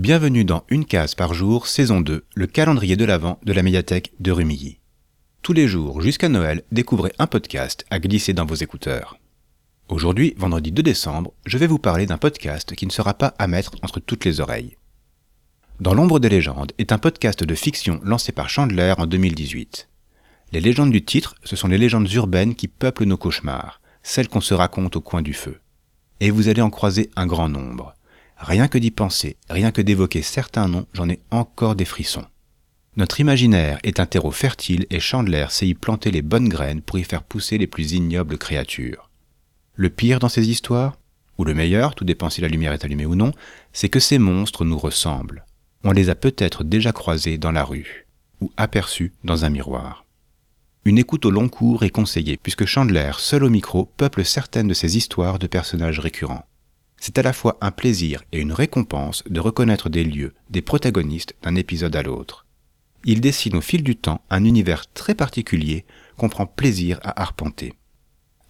Bienvenue dans Une case par jour, saison 2, le calendrier de l'Avent de la médiathèque de Rumilly. Tous les jours jusqu'à Noël, découvrez un podcast à glisser dans vos écouteurs. Aujourd'hui, vendredi 2 décembre, je vais vous parler d'un podcast qui ne sera pas à mettre entre toutes les oreilles. Dans l'ombre des légendes est un podcast de fiction lancé par Chandler en 2018. Les légendes du titre, ce sont les légendes urbaines qui peuplent nos cauchemars, celles qu'on se raconte au coin du feu. Et vous allez en croiser un grand nombre. Rien que d'y penser, rien que d'évoquer certains noms, j'en ai encore des frissons. Notre imaginaire est un terreau fertile et Chandler sait y planter les bonnes graines pour y faire pousser les plus ignobles créatures. Le pire dans ces histoires, ou le meilleur, tout dépend si la lumière est allumée ou non, c'est que ces monstres nous ressemblent. On les a peut-être déjà croisés dans la rue, ou aperçus dans un miroir. Une écoute au long cours est conseillée, puisque Chandler, seul au micro, peuple certaines de ces histoires de personnages récurrents. C'est à la fois un plaisir et une récompense de reconnaître des lieux, des protagonistes d'un épisode à l'autre. Il dessine au fil du temps un univers très particulier qu'on prend plaisir à arpenter.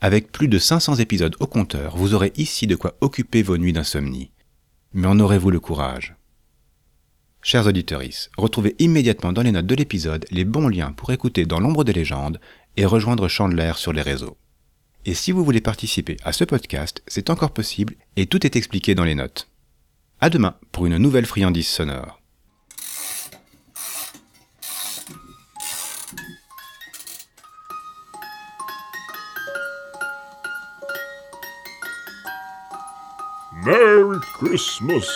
Avec plus de 500 épisodes au compteur, vous aurez ici de quoi occuper vos nuits d'insomnie. Mais en aurez-vous le courage? Chers auditeurs, retrouvez immédiatement dans les notes de l'épisode les bons liens pour écouter Dans l'ombre des légendes et rejoindre Chandler sur les réseaux. Et si vous voulez participer à ce podcast, c'est encore possible et tout est expliqué dans les notes. À demain pour une nouvelle friandise sonore. Merry Christmas!